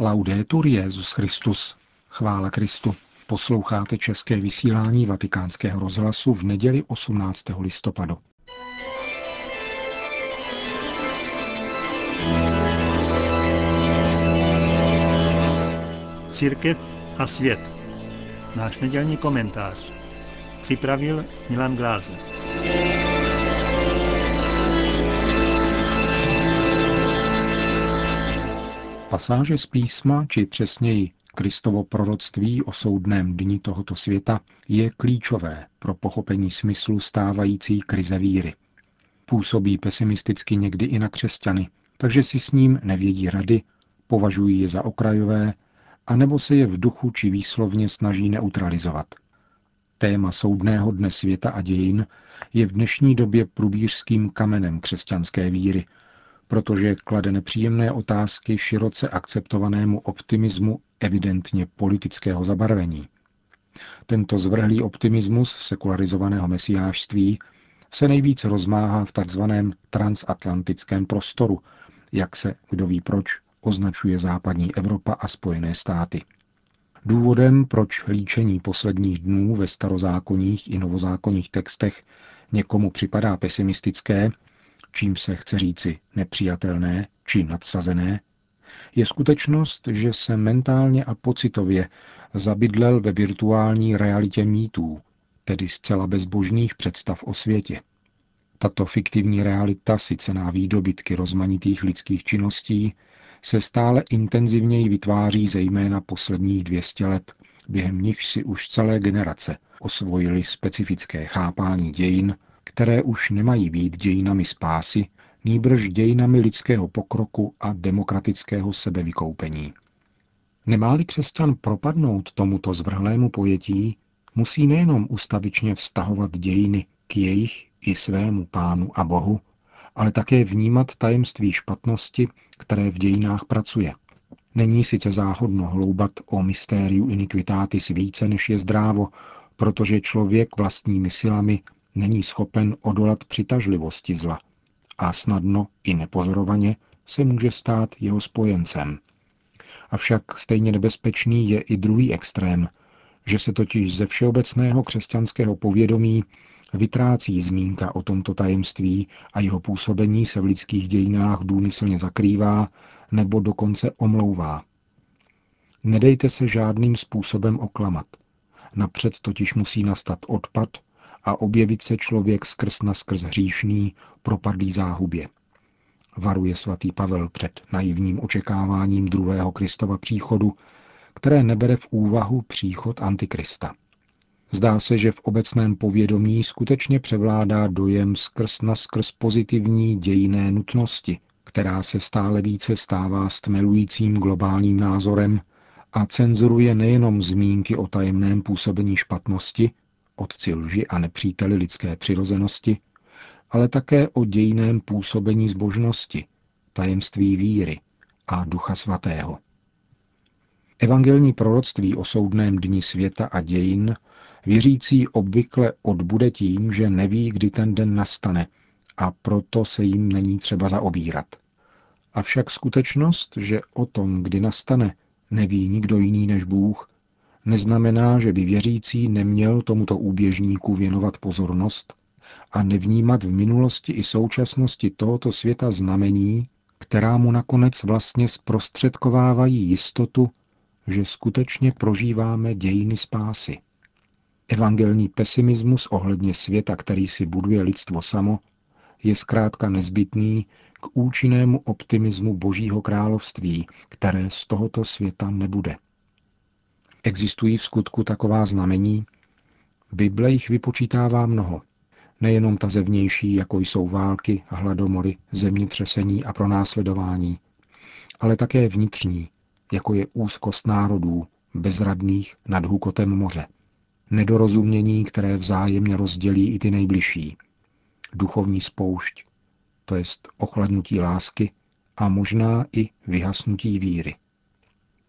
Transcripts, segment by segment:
Laudetur Jezus Christus. Chvála Kristu. Posloucháte české vysílání Vatikánského rozhlasu v neděli 18. listopadu. Církev a svět. Náš nedělní komentář. Připravil Milan Glázer. Pasáže z písma, či přesněji Kristovo proroctví o soudném dni tohoto světa, je klíčové pro pochopení smyslu stávající krize víry. Působí pesimisticky někdy i na křesťany, takže si s ním nevědí rady, považují je za okrajové, anebo se je v duchu či výslovně snaží neutralizovat. Téma soudného dne světa a dějin je v dnešní době průbířským kamenem křesťanské víry – protože klade nepříjemné otázky široce akceptovanému optimismu evidentně politického zabarvení. Tento zvrhlý optimismus sekularizovaného mesiářství se nejvíc rozmáhá v tzv. transatlantickém prostoru, jak se, kdo ví proč, označuje západní Evropa a Spojené státy. Důvodem, proč líčení posledních dnů ve starozákonních i novozákonních textech někomu připadá pesimistické, čím se chce říci nepřijatelné či nadsazené, je skutečnost, že se mentálně a pocitově zabydlel ve virtuální realitě mýtů, tedy zcela bezbožných představ o světě. Tato fiktivní realita, sice výdobytky rozmanitých lidských činností, se stále intenzivněji vytváří zejména posledních 200 let, během nich si už celé generace osvojili specifické chápání dějin které už nemají být dějinami spásy, nýbrž dějinami lidského pokroku a demokratického sebevykoupení. Nemá-li křesťan propadnout tomuto zvrhlému pojetí, musí nejenom ustavičně vztahovat dějiny k jejich i svému pánu a Bohu, ale také vnímat tajemství špatnosti, které v dějinách pracuje. Není sice záhodno hloubat o mystériu iniquitatis více, než je zdrávo, protože člověk vlastními silami není schopen odolat přitažlivosti zla a snadno i nepozorovaně se může stát jeho spojencem. Avšak stejně nebezpečný je i druhý extrém, že se totiž ze všeobecného křesťanského povědomí vytrácí zmínka o tomto tajemství a jeho působení se v lidských dějinách důmyslně zakrývá nebo dokonce omlouvá. Nedejte se žádným způsobem oklamat. Napřed totiž musí nastat odpad a objevit se člověk skrz na skrz hříšný, propadlý záhubě. Varuje svatý Pavel před naivním očekáváním druhého Kristova příchodu, které nebere v úvahu příchod Antikrista. Zdá se, že v obecném povědomí skutečně převládá dojem skrz na skrz pozitivní dějiné nutnosti, která se stále více stává stmelujícím globálním názorem a cenzuruje nejenom zmínky o tajemném působení špatnosti, otci lži a nepříteli lidské přirozenosti, ale také o dějném působení zbožnosti, tajemství víry a ducha svatého. Evangelní proroctví o soudném dni světa a dějin věřící obvykle odbude tím, že neví, kdy ten den nastane a proto se jim není třeba zaobírat. Avšak skutečnost, že o tom, kdy nastane, neví nikdo jiný než Bůh, neznamená, že by věřící neměl tomuto úběžníku věnovat pozornost a nevnímat v minulosti i současnosti tohoto světa znamení, která mu nakonec vlastně zprostředkovávají jistotu, že skutečně prožíváme dějiny spásy. Evangelní pesimismus ohledně světa, který si buduje lidstvo samo, je zkrátka nezbytný k účinnému optimismu Božího království, které z tohoto světa nebude. Existují v skutku taková znamení? Bible jich vypočítává mnoho. Nejenom ta zevnější, jako jsou války, hladomory, zemětřesení a pronásledování, ale také vnitřní, jako je úzkost národů, bezradných nad hukotem moře. Nedorozumění, které vzájemně rozdělí i ty nejbližší. Duchovní spoušť, to jest ochladnutí lásky a možná i vyhasnutí víry.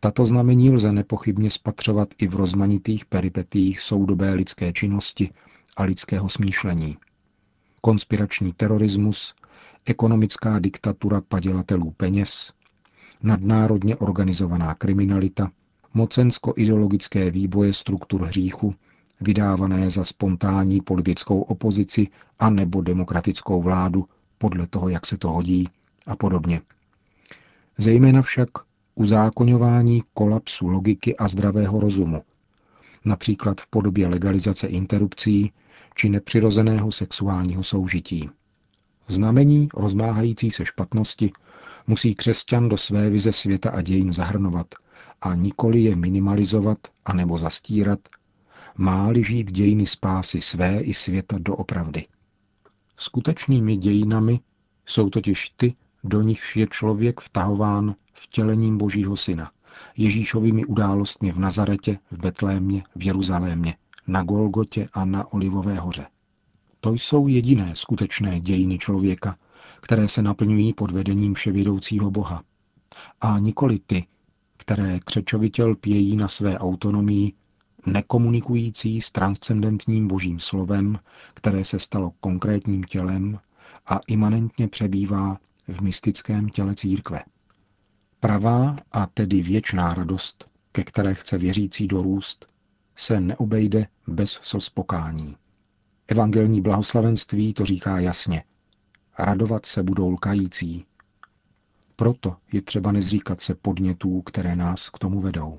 Tato znamení lze nepochybně spatřovat i v rozmanitých peripetích soudobé lidské činnosti a lidského smýšlení. Konspirační terorismus, ekonomická diktatura padělatelů peněz, nadnárodně organizovaná kriminalita, mocensko-ideologické výboje struktur hříchu, vydávané za spontánní politickou opozici a nebo demokratickou vládu, podle toho, jak se to hodí a podobně. Zejména však uzákoňování kolapsu logiky a zdravého rozumu, například v podobě legalizace interrupcí či nepřirozeného sexuálního soužití. Znamení rozmáhající se špatnosti musí křesťan do své vize světa a dějin zahrnovat a nikoli je minimalizovat anebo zastírat, má-li žít dějiny spásy své i světa doopravdy. Skutečnými dějinami jsou totiž ty, do nichž je člověk vtahován vtělením Božího Syna, Ježíšovými událostmi v Nazaretě, v Betlémě, v Jeruzalémě, na Golgotě a na Olivové hoře. To jsou jediné skutečné dějiny člověka, které se naplňují pod vedením vševědoucího Boha. A nikoli ty, které křečovitě lpějí na své autonomii, nekomunikující s transcendentním božím slovem, které se stalo konkrétním tělem a imanentně přebývá v mystickém těle církve. Pravá a tedy věčná radost, ke které chce věřící dorůst, se neobejde bez sospokání. Evangelní blahoslavenství to říká jasně. Radovat se budou lkající. Proto je třeba nezříkat se podnětů, které nás k tomu vedou.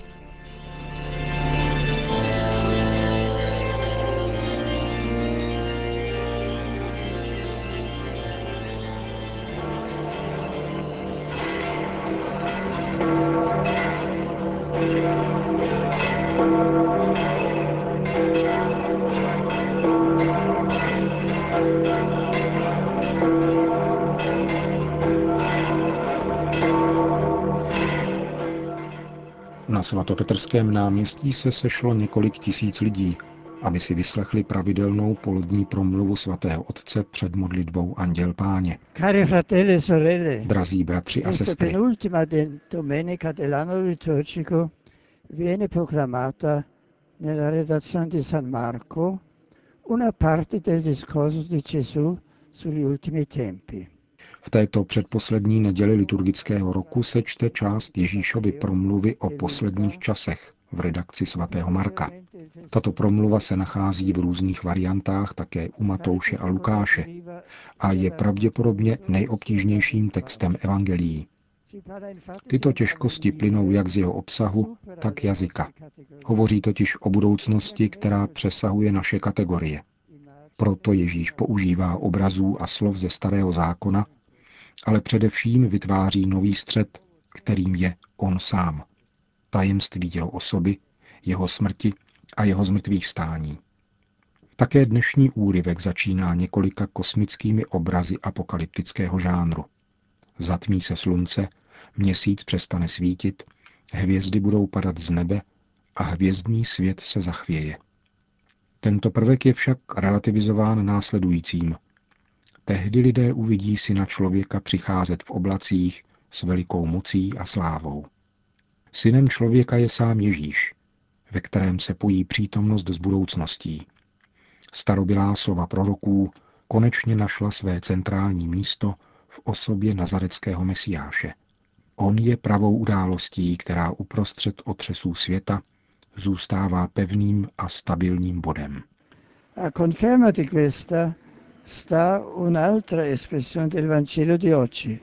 Na svatopetrském náměstí se sešlo několik tisíc lidí, aby si vyslechli pravidelnou polodní promluvu svatého otce před modlitbou Anděl Páně. E Drazí bratři a sestry, viene proclamata nella redazione di San Marco una parte del discorso di Gesù sugli ultimi tempi. V této předposlední neděli liturgického roku se čte část Ježíšovy promluvy o posledních časech v redakci svatého Marka. Tato promluva se nachází v různých variantách také u Matouše a Lukáše a je pravděpodobně nejobtížnějším textem evangelií. Tyto těžkosti plynou jak z jeho obsahu, tak jazyka. Hovoří totiž o budoucnosti, která přesahuje naše kategorie. Proto Ježíš používá obrazů a slov ze starého zákona, ale především vytváří nový střed, kterým je on sám. Tajemství jeho osoby, jeho smrti a jeho zmrtvých stání. Také dnešní úryvek začíná několika kosmickými obrazy apokalyptického žánru. Zatmí se slunce, měsíc přestane svítit, hvězdy budou padat z nebe a hvězdný svět se zachvěje. Tento prvek je však relativizován následujícím. Tehdy lidé uvidí syna člověka přicházet v oblacích s velikou mocí a slávou. Synem člověka je sám Ježíš, ve kterém se pojí přítomnost s budoucností. Starobylá slova proroků konečně našla své centrální místo v osobě nazareckého mesiáše. On je pravou událostí, která uprostřed otřesů světa zůstává pevným a stabilním bodem. A sta un'altra espressione del Vangelo di oggi.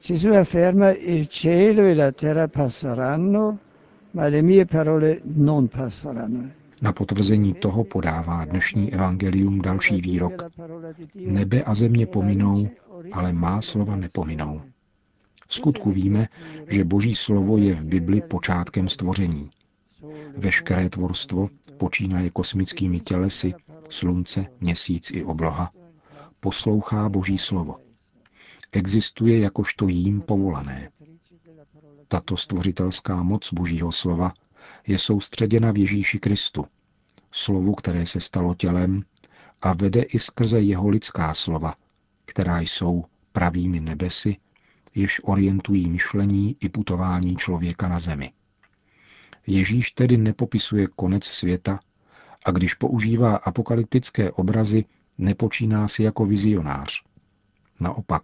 Gesù afferma il cielo e la terra passeranno, ma le mie parole non passeranno. Na potvrzení toho podává dnešní evangelium další výrok. Nebe a země pominou, ale má slova nepominou. V skutku víme, že Boží slovo je v Bibli počátkem stvoření. Veškeré tvorstvo, počínaje kosmickými tělesy, slunce, měsíc i obloha, poslouchá Boží slovo. Existuje jakožto jím povolané. Tato stvořitelská moc Božího slova je soustředěna v Ježíši Kristu, slovu, které se stalo tělem a vede i skrze jeho lidská slova, která jsou pravými nebesy, jež orientují myšlení i putování člověka na zemi. Ježíš tedy nepopisuje konec světa a když používá apokalyptické obrazy, nepočíná si jako vizionář. Naopak,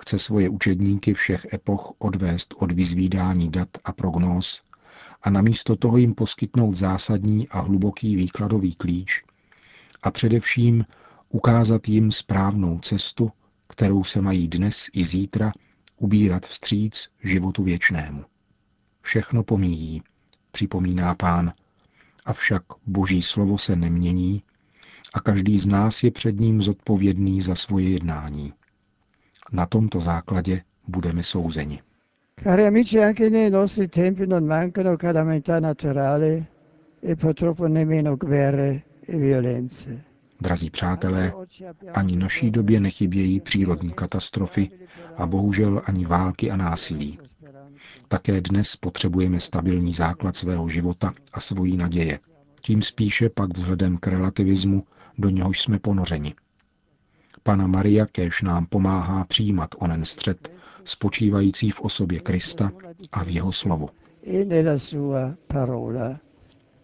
chce svoje učedníky všech epoch odvést od vyzvídání dat a prognóz a namísto toho jim poskytnout zásadní a hluboký výkladový klíč a především ukázat jim správnou cestu, kterou se mají dnes i zítra ubírat vstříc životu věčnému. Všechno pomíjí, připomíná pán, avšak boží slovo se nemění a každý z nás je před ním zodpovědný za svoje jednání. Na tomto základě budeme souzeni. Cari amici, anche nei nostri tempi non mancano calamità naturali e purtroppo nemmeno guerre e violenze. Drazí přátelé, ani naší době nechybějí přírodní katastrofy a bohužel ani války a násilí. Také dnes potřebujeme stabilní základ svého života a svojí naděje. Tím spíše pak vzhledem k relativismu, do něhož jsme ponořeni. Pana Maria kéž nám pomáhá přijímat onen střed, spočívající v osobě Krista a v jeho slovu.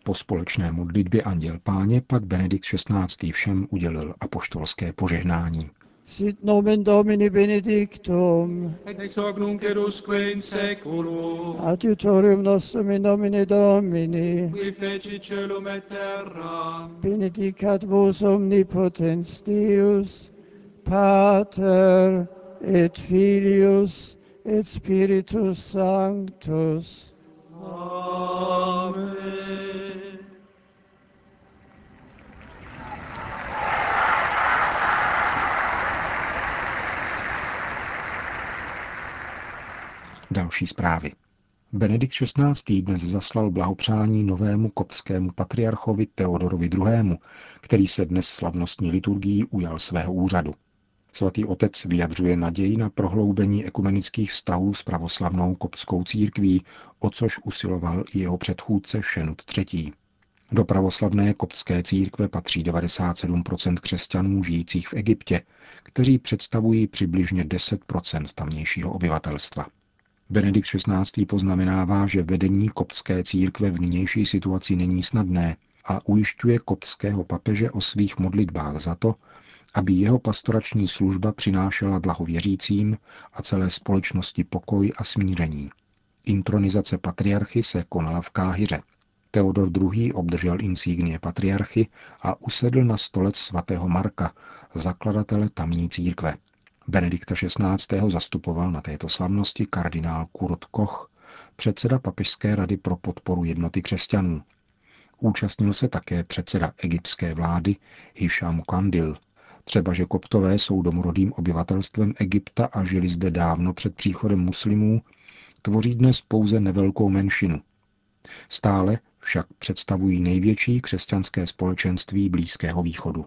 Po společné modlitbě Anděl Páně pak Benedikt XVI. všem udělil apoštolské požehnání. Sit nomen Domini benedictum. Ex hoc nunc in seculum. Adiutorium nostrum in nomine Domini. Qui feci celum et terra. Benedicat vos omnipotens Deus, Pater et Filius et Spiritus Sanctus. Amen. Další zprávy. Benedikt XVI. dnes zaslal blahopřání novému kopskému patriarchovi Teodorovi II., který se dnes slavnostní liturgií ujal svého úřadu. Svatý otec vyjadřuje naději na prohloubení ekumenických vztahů s pravoslavnou kopskou církví, o což usiloval i jeho předchůdce Šenut III. Do pravoslavné koptské církve patří 97% křesťanů žijících v Egyptě, kteří představují přibližně 10% tamnějšího obyvatelstva. Benedikt XVI. poznamenává, že vedení koptské církve v nynější situaci není snadné a ujišťuje koptského papeže o svých modlitbách za to, aby jeho pastorační služba přinášela blahověřícím a celé společnosti pokoj a smíření. Intronizace patriarchy se konala v Káhyře. Teodor II. obdržel insignie patriarchy a usedl na stolec svatého Marka, zakladatele tamní církve. Benedikta XVI. zastupoval na této slavnosti kardinál Kurt Koch, předseda Papežské rady pro podporu jednoty křesťanů. Účastnil se také předseda egyptské vlády Hisham Kandil. Třeba, že koptové jsou domorodým obyvatelstvem Egypta a žili zde dávno před příchodem muslimů, tvoří dnes pouze nevelkou menšinu. Stále však představují největší křesťanské společenství Blízkého východu.